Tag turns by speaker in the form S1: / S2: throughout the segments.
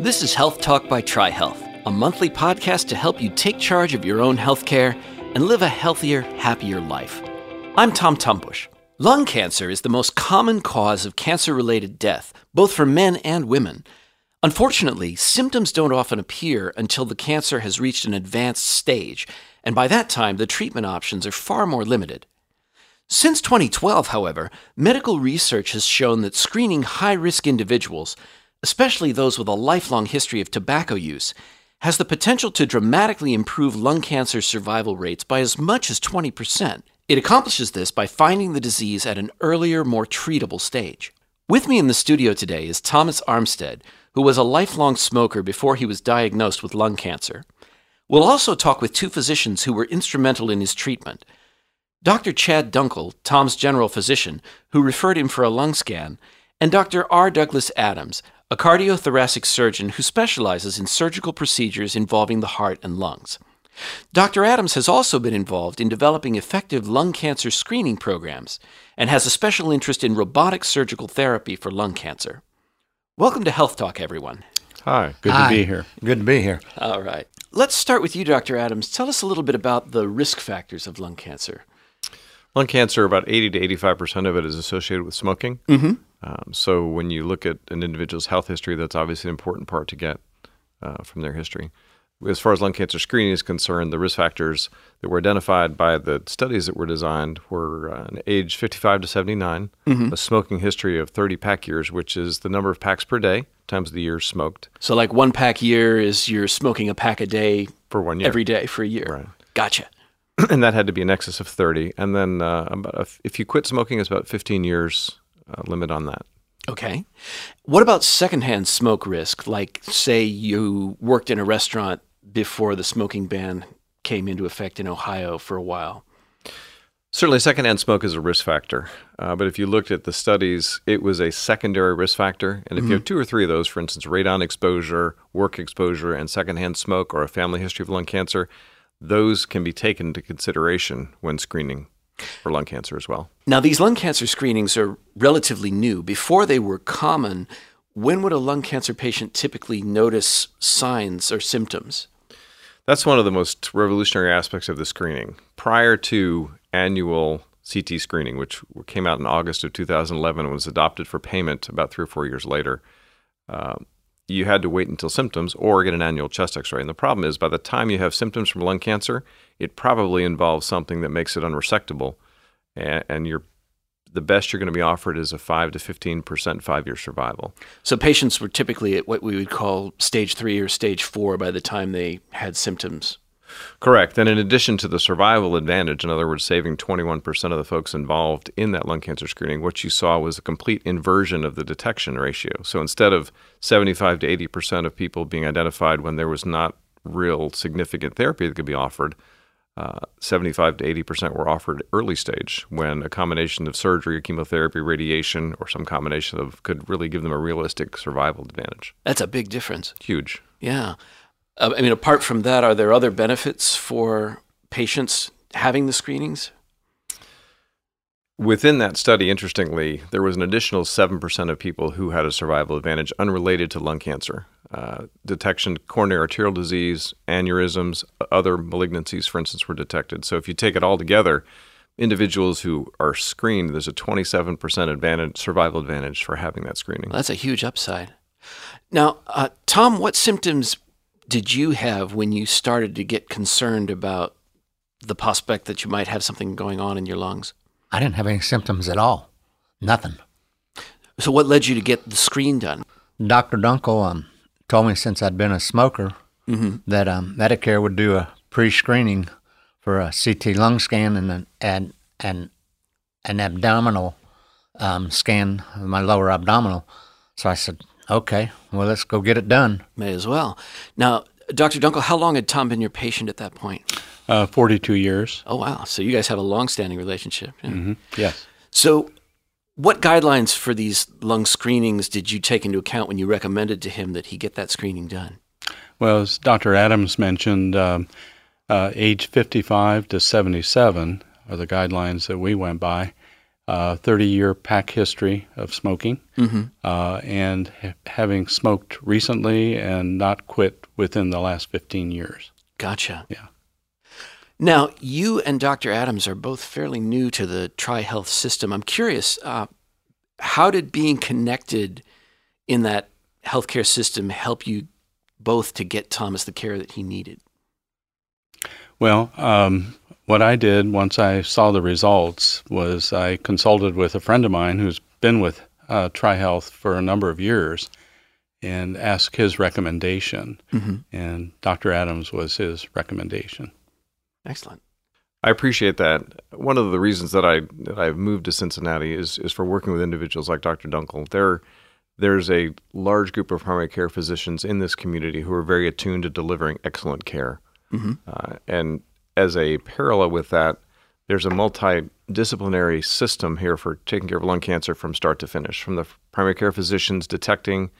S1: This is Health Talk by TriHealth, a monthly podcast to help you take charge of your own healthcare and live a healthier, happier life. I'm Tom Tumbush. Lung cancer is the most common cause of cancer related death, both for men and women. Unfortunately, symptoms don't often appear until the cancer has reached an advanced stage, and by that time, the treatment options are far more limited. Since 2012, however, medical research has shown that screening high risk individuals, especially those with a lifelong history of tobacco use, has the potential to dramatically improve lung cancer survival rates by as much as 20%. It accomplishes this by finding the disease at an earlier, more treatable stage. With me in the studio today is Thomas Armstead, who was a lifelong smoker before he was diagnosed with lung cancer. We'll also talk with two physicians who were instrumental in his treatment. Dr. Chad Dunkle, Tom's general physician, who referred him for a lung scan, and Dr. R. Douglas Adams, a cardiothoracic surgeon who specializes in surgical procedures involving the heart and lungs. Dr. Adams has also been involved in developing effective lung cancer screening programs and has a special interest in robotic surgical therapy for lung cancer. Welcome to Health Talk, everyone.
S2: Hi, good
S3: Hi.
S2: to be here.
S3: Good to be here.
S1: All right. Let's start with you, Dr. Adams. Tell us a little bit about the risk factors of lung cancer.
S2: Lung cancer, about 80 to 85% of it is associated with smoking.
S1: Mm-hmm.
S2: Um, so when you look at an individual's health history, that's obviously an important part to get uh, from their history. As far as lung cancer screening is concerned, the risk factors that were identified by the studies that were designed were uh, an age 55 to 79, a smoking history of 30 pack years, which is the number of packs per day times the years smoked
S1: So, like one pack year is you're smoking a pack a day
S2: for one year.
S1: every day for a year.
S2: Right.
S1: Gotcha.
S2: and that had to be in excess of 30. And then uh, about a, if you quit smoking, it's about 15 years uh, limit on that.
S1: Okay. What about secondhand smoke risk? Like, say you worked in a restaurant before the smoking ban came into effect in Ohio for a while.
S2: Certainly, secondhand smoke is a risk factor. Uh, but if you looked at the studies, it was a secondary risk factor. And if you have two or three of those, for instance, radon exposure, work exposure, and secondhand smoke, or a family history of lung cancer, those can be taken into consideration when screening for lung cancer as well.
S1: Now, these lung cancer screenings are relatively new. Before they were common, when would a lung cancer patient typically notice signs or symptoms?
S2: That's one of the most revolutionary aspects of the screening. Prior to annual CT screening, which came out in August of 2011 and was adopted for payment about three or four years later, uh, you had to wait until symptoms or get an annual chest x ray. And the problem is, by the time you have symptoms from lung cancer, it probably involves something that makes it unresectable. And, and you're, the best you're going to be offered is a 5 to 15% five year survival.
S1: So, patients were typically at what we would call stage three or stage four by the time they had symptoms.
S2: Correct. And in addition to the survival advantage, in other words, saving 21% of the folks involved in that lung cancer screening, what you saw was a complete inversion of the detection ratio. So instead of 75 to 80% of people being identified when there was not real significant therapy that could be offered, uh, 75 to 80% were offered early stage when a combination of surgery, or chemotherapy, radiation, or some combination of could really give them a realistic survival advantage.
S1: That's a big difference.
S2: Huge.
S1: Yeah. Uh, I mean, apart from that, are there other benefits for patients having the screenings?
S2: Within that study, interestingly, there was an additional 7% of people who had a survival advantage unrelated to lung cancer. Uh, detection, coronary arterial disease, aneurysms, other malignancies, for instance, were detected. So if you take it all together, individuals who are screened, there's a 27% advantage, survival advantage for having that screening.
S1: That's a huge upside. Now, uh, Tom, what symptoms did you have when you started to get concerned about the prospect that you might have something going on in your lungs?
S3: I didn't have any symptoms at all. Nothing.
S1: So, what led you to get the screen done?
S3: Dr. Dunkle um, told me since I'd been a smoker
S1: Mm-hmm.
S3: that um, Medicare would do a pre-screening for a CT lung scan and an and, and an abdominal um, scan of my lower abdominal. So I said, okay, well let's go get it done.
S1: May as well. Now, Dr. Dunkle, how long had Tom been your patient at that point?
S4: Uh, 42 years.
S1: Oh, wow. So, you guys have a long standing relationship. Yeah.
S4: hmm Yes.
S1: So, what guidelines for these lung screenings did you take into account when you recommended to him that he get that screening done?
S4: Well, as Dr. Adams mentioned, um, uh, age 55 to 77 are the guidelines that we went by. Uh, 30 year pack history of smoking, uh, and ha- having smoked recently and not quit within the last 15 years.
S1: Gotcha.
S4: Yeah.
S1: Now, you and Dr. Adams are both fairly new to the TriHealth system. I'm curious, uh, how did being connected in that healthcare system help you both to get Thomas the care that he needed?
S4: Well, um, what I did once I saw the results was I consulted with a friend of mine who's been with uh, TriHealth for a number of years and asked his recommendation. And Dr. Adams was his recommendation.
S1: Excellent.
S2: I appreciate that. One of the reasons that I that I've moved to Cincinnati is is for working with individuals like Dr. Dunkle. There, there's a large group of primary care physicians in this community who are very attuned to delivering excellent care. Uh, and as a parallel with that, there's a multidisciplinary system here for taking care of lung cancer from start to finish, from the primary care physicians detecting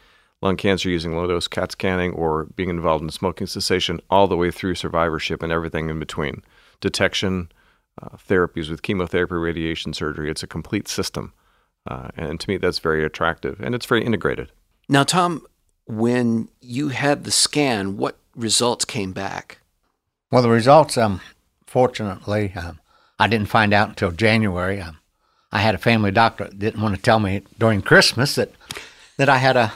S2: lung cancer using low dose CAT scanning or being involved in smoking cessation, all the way through survivorship and everything in between. Detection, uh, therapies with chemotherapy, radiation, surgery. It's a complete system. Uh, and to me, that's very attractive and it's very integrated.
S1: Now, Tom, when you had the scan, what results came back?
S3: Well, the results, um, fortunately, um, I didn't find out until January. Um, I had a family doctor that didn't want to tell me during Christmas that that I had a,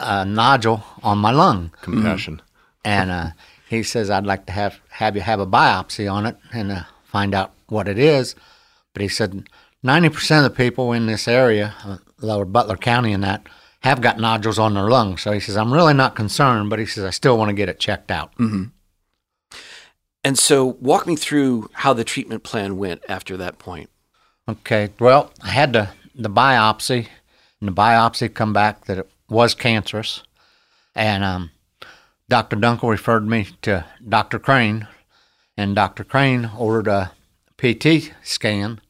S3: a nodule on my lung,
S2: Compassion.
S3: and uh, he says I'd like to have have you have a biopsy on it and uh, find out what it is. But he said ninety percent of the people in this area, uh, Lower Butler County, and that have got nodules on their lungs. So he says I'm really not concerned, but he says I still want to get it checked out.
S1: And so, walk me through how the treatment plan went after that point.
S3: Okay. Well, I had the the biopsy, and the biopsy come back that it was cancerous, and um, Dr. Dunkle referred me to Dr. Crane, and Dr. Crane ordered a PET scan.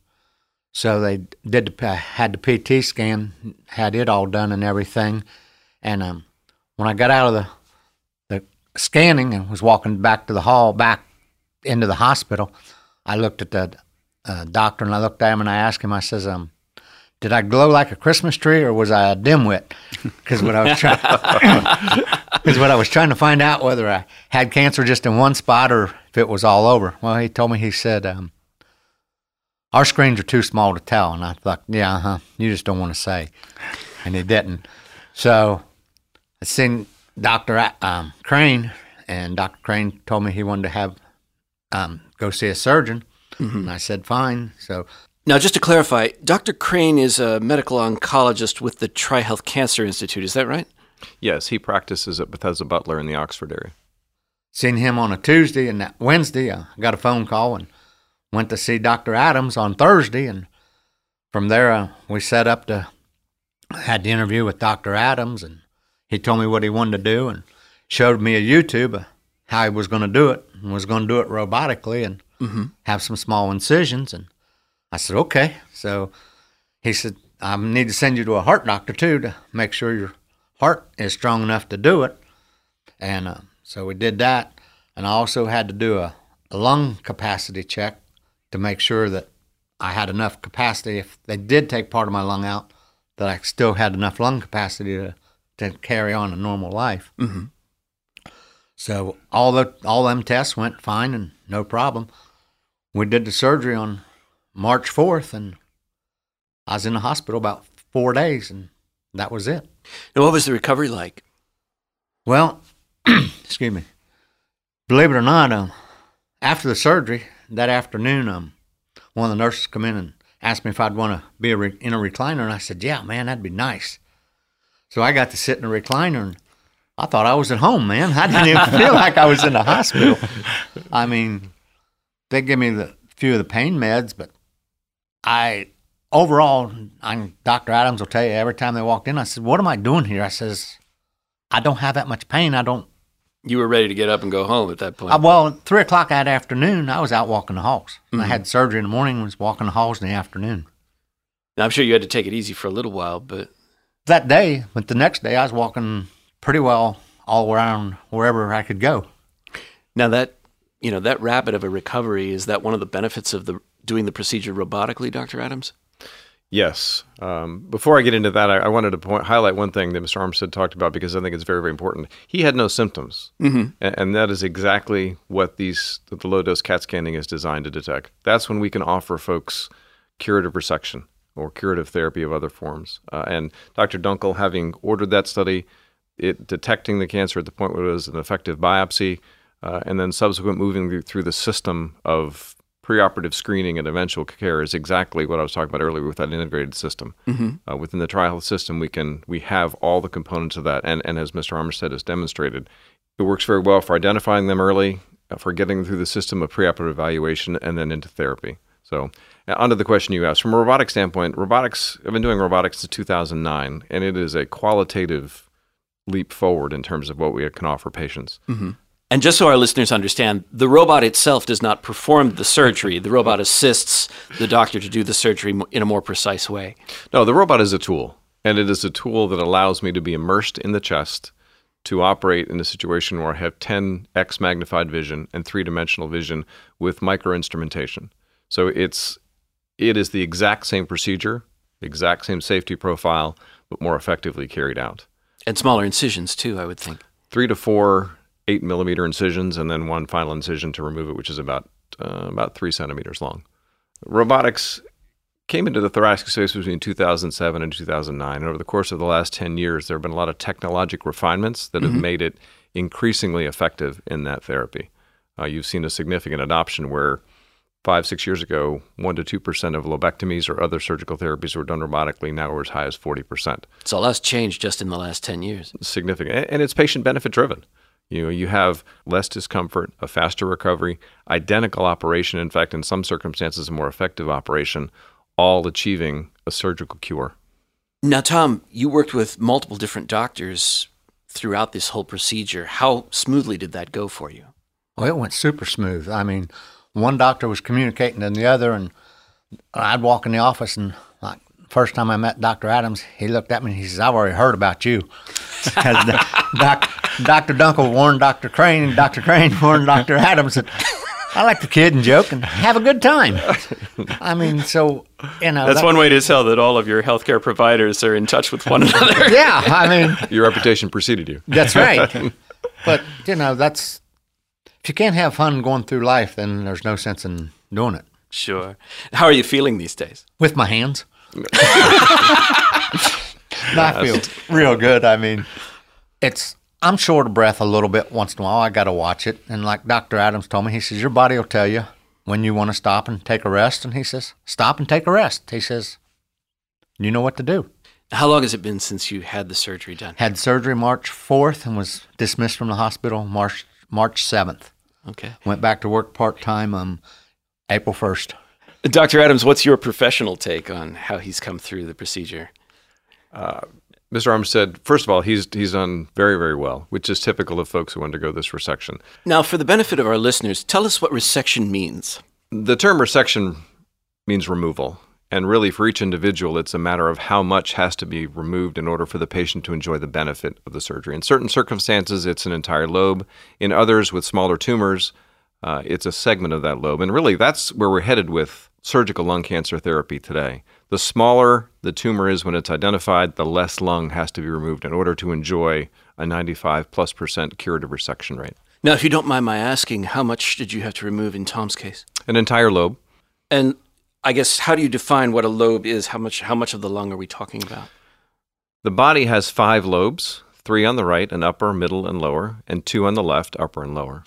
S3: So they did the had the PET scan, had it all done and everything, and um, when I got out of the the scanning and was walking back to the hall, back into the hospital, I looked at the uh, doctor and I looked at him and I asked him, I says, um, did I glow like a Christmas tree or was I a dimwit? Because what I was trying, because what I was trying to find out whether I had cancer just in one spot or if it was all over. Well, he told me he said, um, our screens are too small to tell, and I thought, yeah, uh-huh, you just don't want to say, and he didn't. So I seen Doctor um, Crane, and Doctor Crane told me he wanted to have um, go see a surgeon, and I said fine. So
S1: Now, just to clarify, Dr. Crane is a medical oncologist with the TriHealth Cancer Institute. Is that right?
S2: Yes, he practices at Bethesda Butler in the Oxford area.
S3: seen him on a Tuesday, and that Wednesday I got a phone call and went to see Doctor Adams on Thursday, and from there uh, we set up to had the interview with Doctor Adams, and he told me what he wanted to do and showed me a YouTube of how he was going to do it and was going to do it robotically and have some small incisions, and I said okay. So he said I need to send you to a heart doctor too to make sure your heart is strong enough to do it. And uh, so we did that. And I also had to do a, a lung capacity check to make sure that I had enough capacity. If they did take part of my lung out, that I still had enough lung capacity to, to carry on a normal life. Mm-hmm. So all the all them tests went fine and no problem. We did the surgery on March fourth, and I was in the hospital about four days, and that was it.
S1: And what was the recovery like?
S3: Well, excuse me. Believe it or not, um, after the surgery that afternoon, um, one of the nurses come in and asked me if I'd want to be a re- in a recliner, and I said, "Yeah, man, that'd be nice." So I got to sit in a recliner, and I thought I was at home, man. I didn't even feel like I was in the hospital. I mean, they give me the few of the pain meds, but I overall, I, Dr. Adams will tell you every time they walked in, I said, "What am I doing here?" I says, "I don't have that much pain. I don't."
S1: You were ready to get up and go home at that point.
S3: I, well, three o'clock that afternoon, I was out walking the halls. I mm-hmm. had surgery in the morning, was walking the halls in the afternoon.
S1: Now, I'm sure you had to take it easy for a little while, but
S3: That day, but the next day, I was walking pretty well all around wherever I could go.
S1: now that you know that rapid of a recovery is that one of the benefits of the doing the procedure robotically, Dr. Adams?
S2: Yes. Um, before I get into that, I, I wanted to point, highlight one thing that Mr. Armstead talked about because I think it's very, very important. He had no symptoms, mm-hmm. and, and, that is exactly what these the low dose CAT scanning is designed to detect. That's when we can offer folks curative resection or curative therapy of other forms. Uh, and Dr. Dunkle, having ordered that study, it detecting the cancer at the point where it was an effective biopsy, uh, and then subsequent moving through the system of preoperative screening and eventual care is exactly what I was talking about earlier with that integrated system. Mm-hmm. Uh, within the TriHealth system, we can we have all the components of that, and and as Mr. Armstead has demonstrated, it works very well for identifying them early, uh, for getting through the system of preoperative evaluation, and then into therapy. So, uh, onto the question you asked. From a robotic standpoint, robotics. I've been doing robotics since 2009, and it is a qualitative leap forward in terms of what we can offer patients. Mm-hmm.
S1: And just so our listeners understand, the robot itself does not perform the surgery. The robot assists the doctor to do the surgery in a more precise way.
S2: No, the robot is a tool, and it is a tool that allows me to be immersed in the chest to operate in a situation where I have 10x magnified vision and three dimensional vision with micro instrumentation. So it's it is the exact same procedure, exact same safety profile, but more effectively carried out.
S1: And smaller incisions too, I would think.
S2: Three to four eight millimeter incisions and then one final incision to remove it, which is about uh, about three centimeters long. Robotics came into the thoracic space between 2007 and 2009. And over the course of the last 10 years, there have been a lot of technologic refinements that have mm-hmm. made it increasingly effective in that therapy. Uh, you've seen a significant adoption where five, six years ago, 1% to 2% of lobectomies or other surgical therapies were done robotically. Now we're as high as 40%.
S1: So that's changed just in the last 10 years.
S2: Significant. And it's patient benefit driven. You know, you have less discomfort, a faster recovery, identical operation. In fact, in some circumstances, a more effective operation, all achieving a surgical cure.
S1: Now, Tom, you worked with multiple different doctors throughout this whole procedure. How smoothly did that go for you?
S3: Well, it went super smooth. I mean, one doctor was communicating to the other, and I'd walk in the office, and like first time I met Dr. Adams, he looked at me and he says, "I've already heard about you." doc, Dr. Dunkle warned Dr. Crane, and Dr. Crane warned Dr. Adams that I like to kid and joke and have a good time. I mean, so you know
S1: that's that, one way to tell that all of your healthcare providers are in touch with one another.
S3: yeah, I mean,
S2: your reputation preceded you.
S3: That's right. But you know, that's if you can't have fun going through life, then there's no sense in doing it.
S1: Sure. How are you feeling these days?
S3: With my hands. I feel real good. I mean, it's I'm short of breath a little bit once in a while. I got to watch it. And like Dr. Adams told me, he says, Your body will tell you when you want to stop and take a rest. And he says, Stop and take a rest. He says, You know what to do.
S1: How long has it been since you had the surgery done?
S3: Had surgery March 4th and was dismissed from the hospital March March 7th.
S1: Okay.
S3: Went back to work part time um, April 1st.
S1: Dr. Adams, what's your professional take on how he's come through the procedure?
S2: Uh, Mr. Armstead, first of all, he's he's done very very well, which is typical of folks who undergo this resection.
S1: Now, for the benefit of our listeners, tell us what resection means.
S2: The term resection means removal, and really for each individual, it's a matter of how much has to be removed in order for the patient to enjoy the benefit of the surgery. In certain circumstances, it's an entire lobe. In others, with smaller tumors, uh, it's a segment of that lobe, and really that's where we're headed with surgical lung cancer therapy today. The smaller the tumor is when it's identified, the less lung has to be removed in order to enjoy a 95 plus percent curative resection rate.
S1: Now, if you don't mind my asking, how much did you have to remove in Tom's case?
S2: An entire lobe.
S1: And I guess how do you define what a lobe is? How much how much of the lung are we talking about?
S2: The body has five lobes, three on the right, an upper, middle, and lower, and two on the left, upper and lower.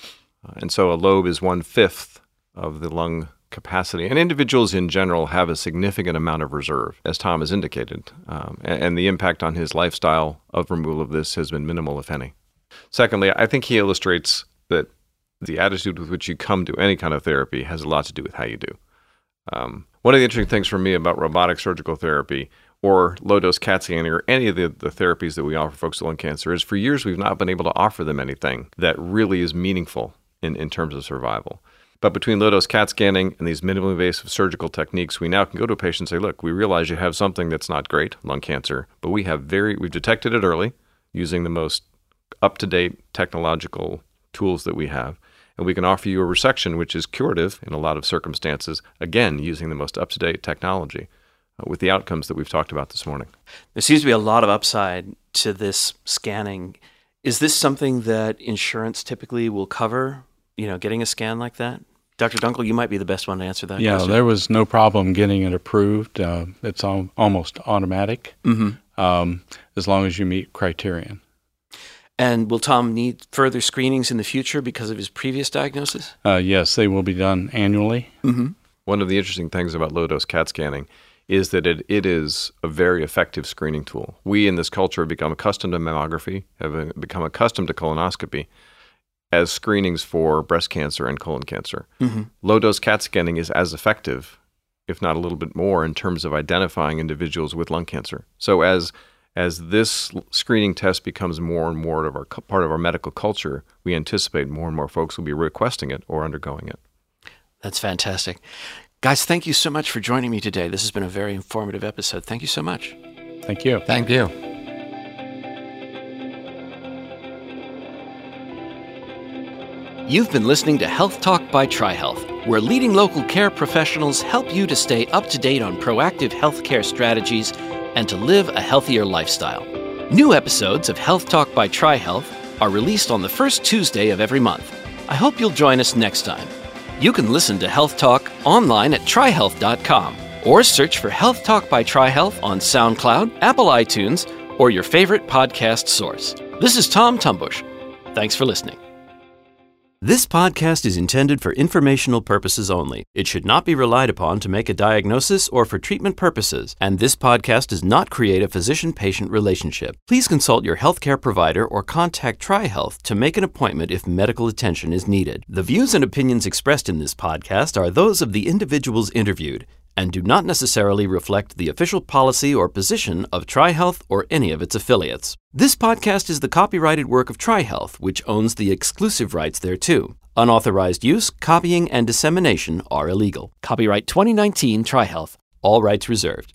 S2: Uh, and so a lobe is one fifth of the lung capacity. And individuals in general have a significant amount of reserve, as Tom has indicated. Um, and, and the impact on his lifestyle of removal of this has been minimal, if any. Secondly, I think he illustrates that the attitude with which you come to any kind of therapy has a lot to do with how you do. Um, one of the interesting things for me about robotic surgical therapy or low dose CAT scanning or any of the, the therapies that we offer folks with lung cancer is for years we've not been able to offer them anything that really is meaningful in, in terms of survival. But between low dose CAT scanning and these minimally invasive surgical techniques, we now can go to a patient and say, look, we realize you have something that's not great, lung cancer, but we have very, we've detected it early using the most up to date technological tools that we have. And we can offer you a resection, which is curative in a lot of circumstances, again, using the most up to date technology. uh, with the outcomes that we've talked about this morning.
S1: There seems to be a lot of upside to this scanning. Is this something that insurance typically will cover? You know, getting a scan like that? Dr. Dunkle, you might be the best one to answer that.
S4: Yeah,
S1: question.
S4: there was no problem getting it approved. Uh, it's al- almost automatic
S1: Mm-hmm.
S4: um, as long as you meet criterion.
S1: And will Tom need further screenings in the future because of his previous diagnosis?
S4: Uh, yes, they will be done annually.
S1: Mm-hmm.
S2: One of the interesting things about low dose CAT scanning is that it, it is a very effective screening tool. We in this culture have become accustomed to mammography, have uh, become accustomed to colonoscopy as screenings for breast cancer and colon cancer.
S1: Mm-hmm.
S2: Low dose CAT scanning is as effective, if not a little bit more, in terms of identifying individuals with lung cancer. So as as this screening test becomes more and more of our part of our medical culture, we anticipate more and more folks will be requesting it or undergoing it.
S1: That's fantastic. Guys, thank you so much for joining me today. This has been a very informative episode. Thank you so much.
S4: Thank you.
S3: Thank you.
S1: You've been listening to Health Talk by TriHealth, where leading local care professionals help you to stay up to date on proactive healthcare strategies and to live a healthier lifestyle. New episodes of Health Talk by TriHealth are released on the first Tuesday of every month. I hope you'll join us next time. You can listen to Health Talk online at trihealth.com or search for Health Talk by TriHealth on SoundCloud, Apple iTunes, or your favorite podcast source. This is Tom Tumbush. Thanks for listening. This podcast is intended for informational purposes only. It should not be relied upon to make a diagnosis or for treatment purposes, and this podcast does not create a physician patient relationship. Please consult your healthcare provider or contact TriHealth to make an appointment if medical attention is needed. The views and opinions expressed in this podcast are those of the individuals interviewed and do not necessarily reflect the official policy or position of TriHealth or any of its affiliates. This podcast is the copyrighted work of TriHealth, which owns the exclusive rights thereto. Unauthorized use, copying, and dissemination are illegal. Copyright 2019 TriHealth. All rights reserved.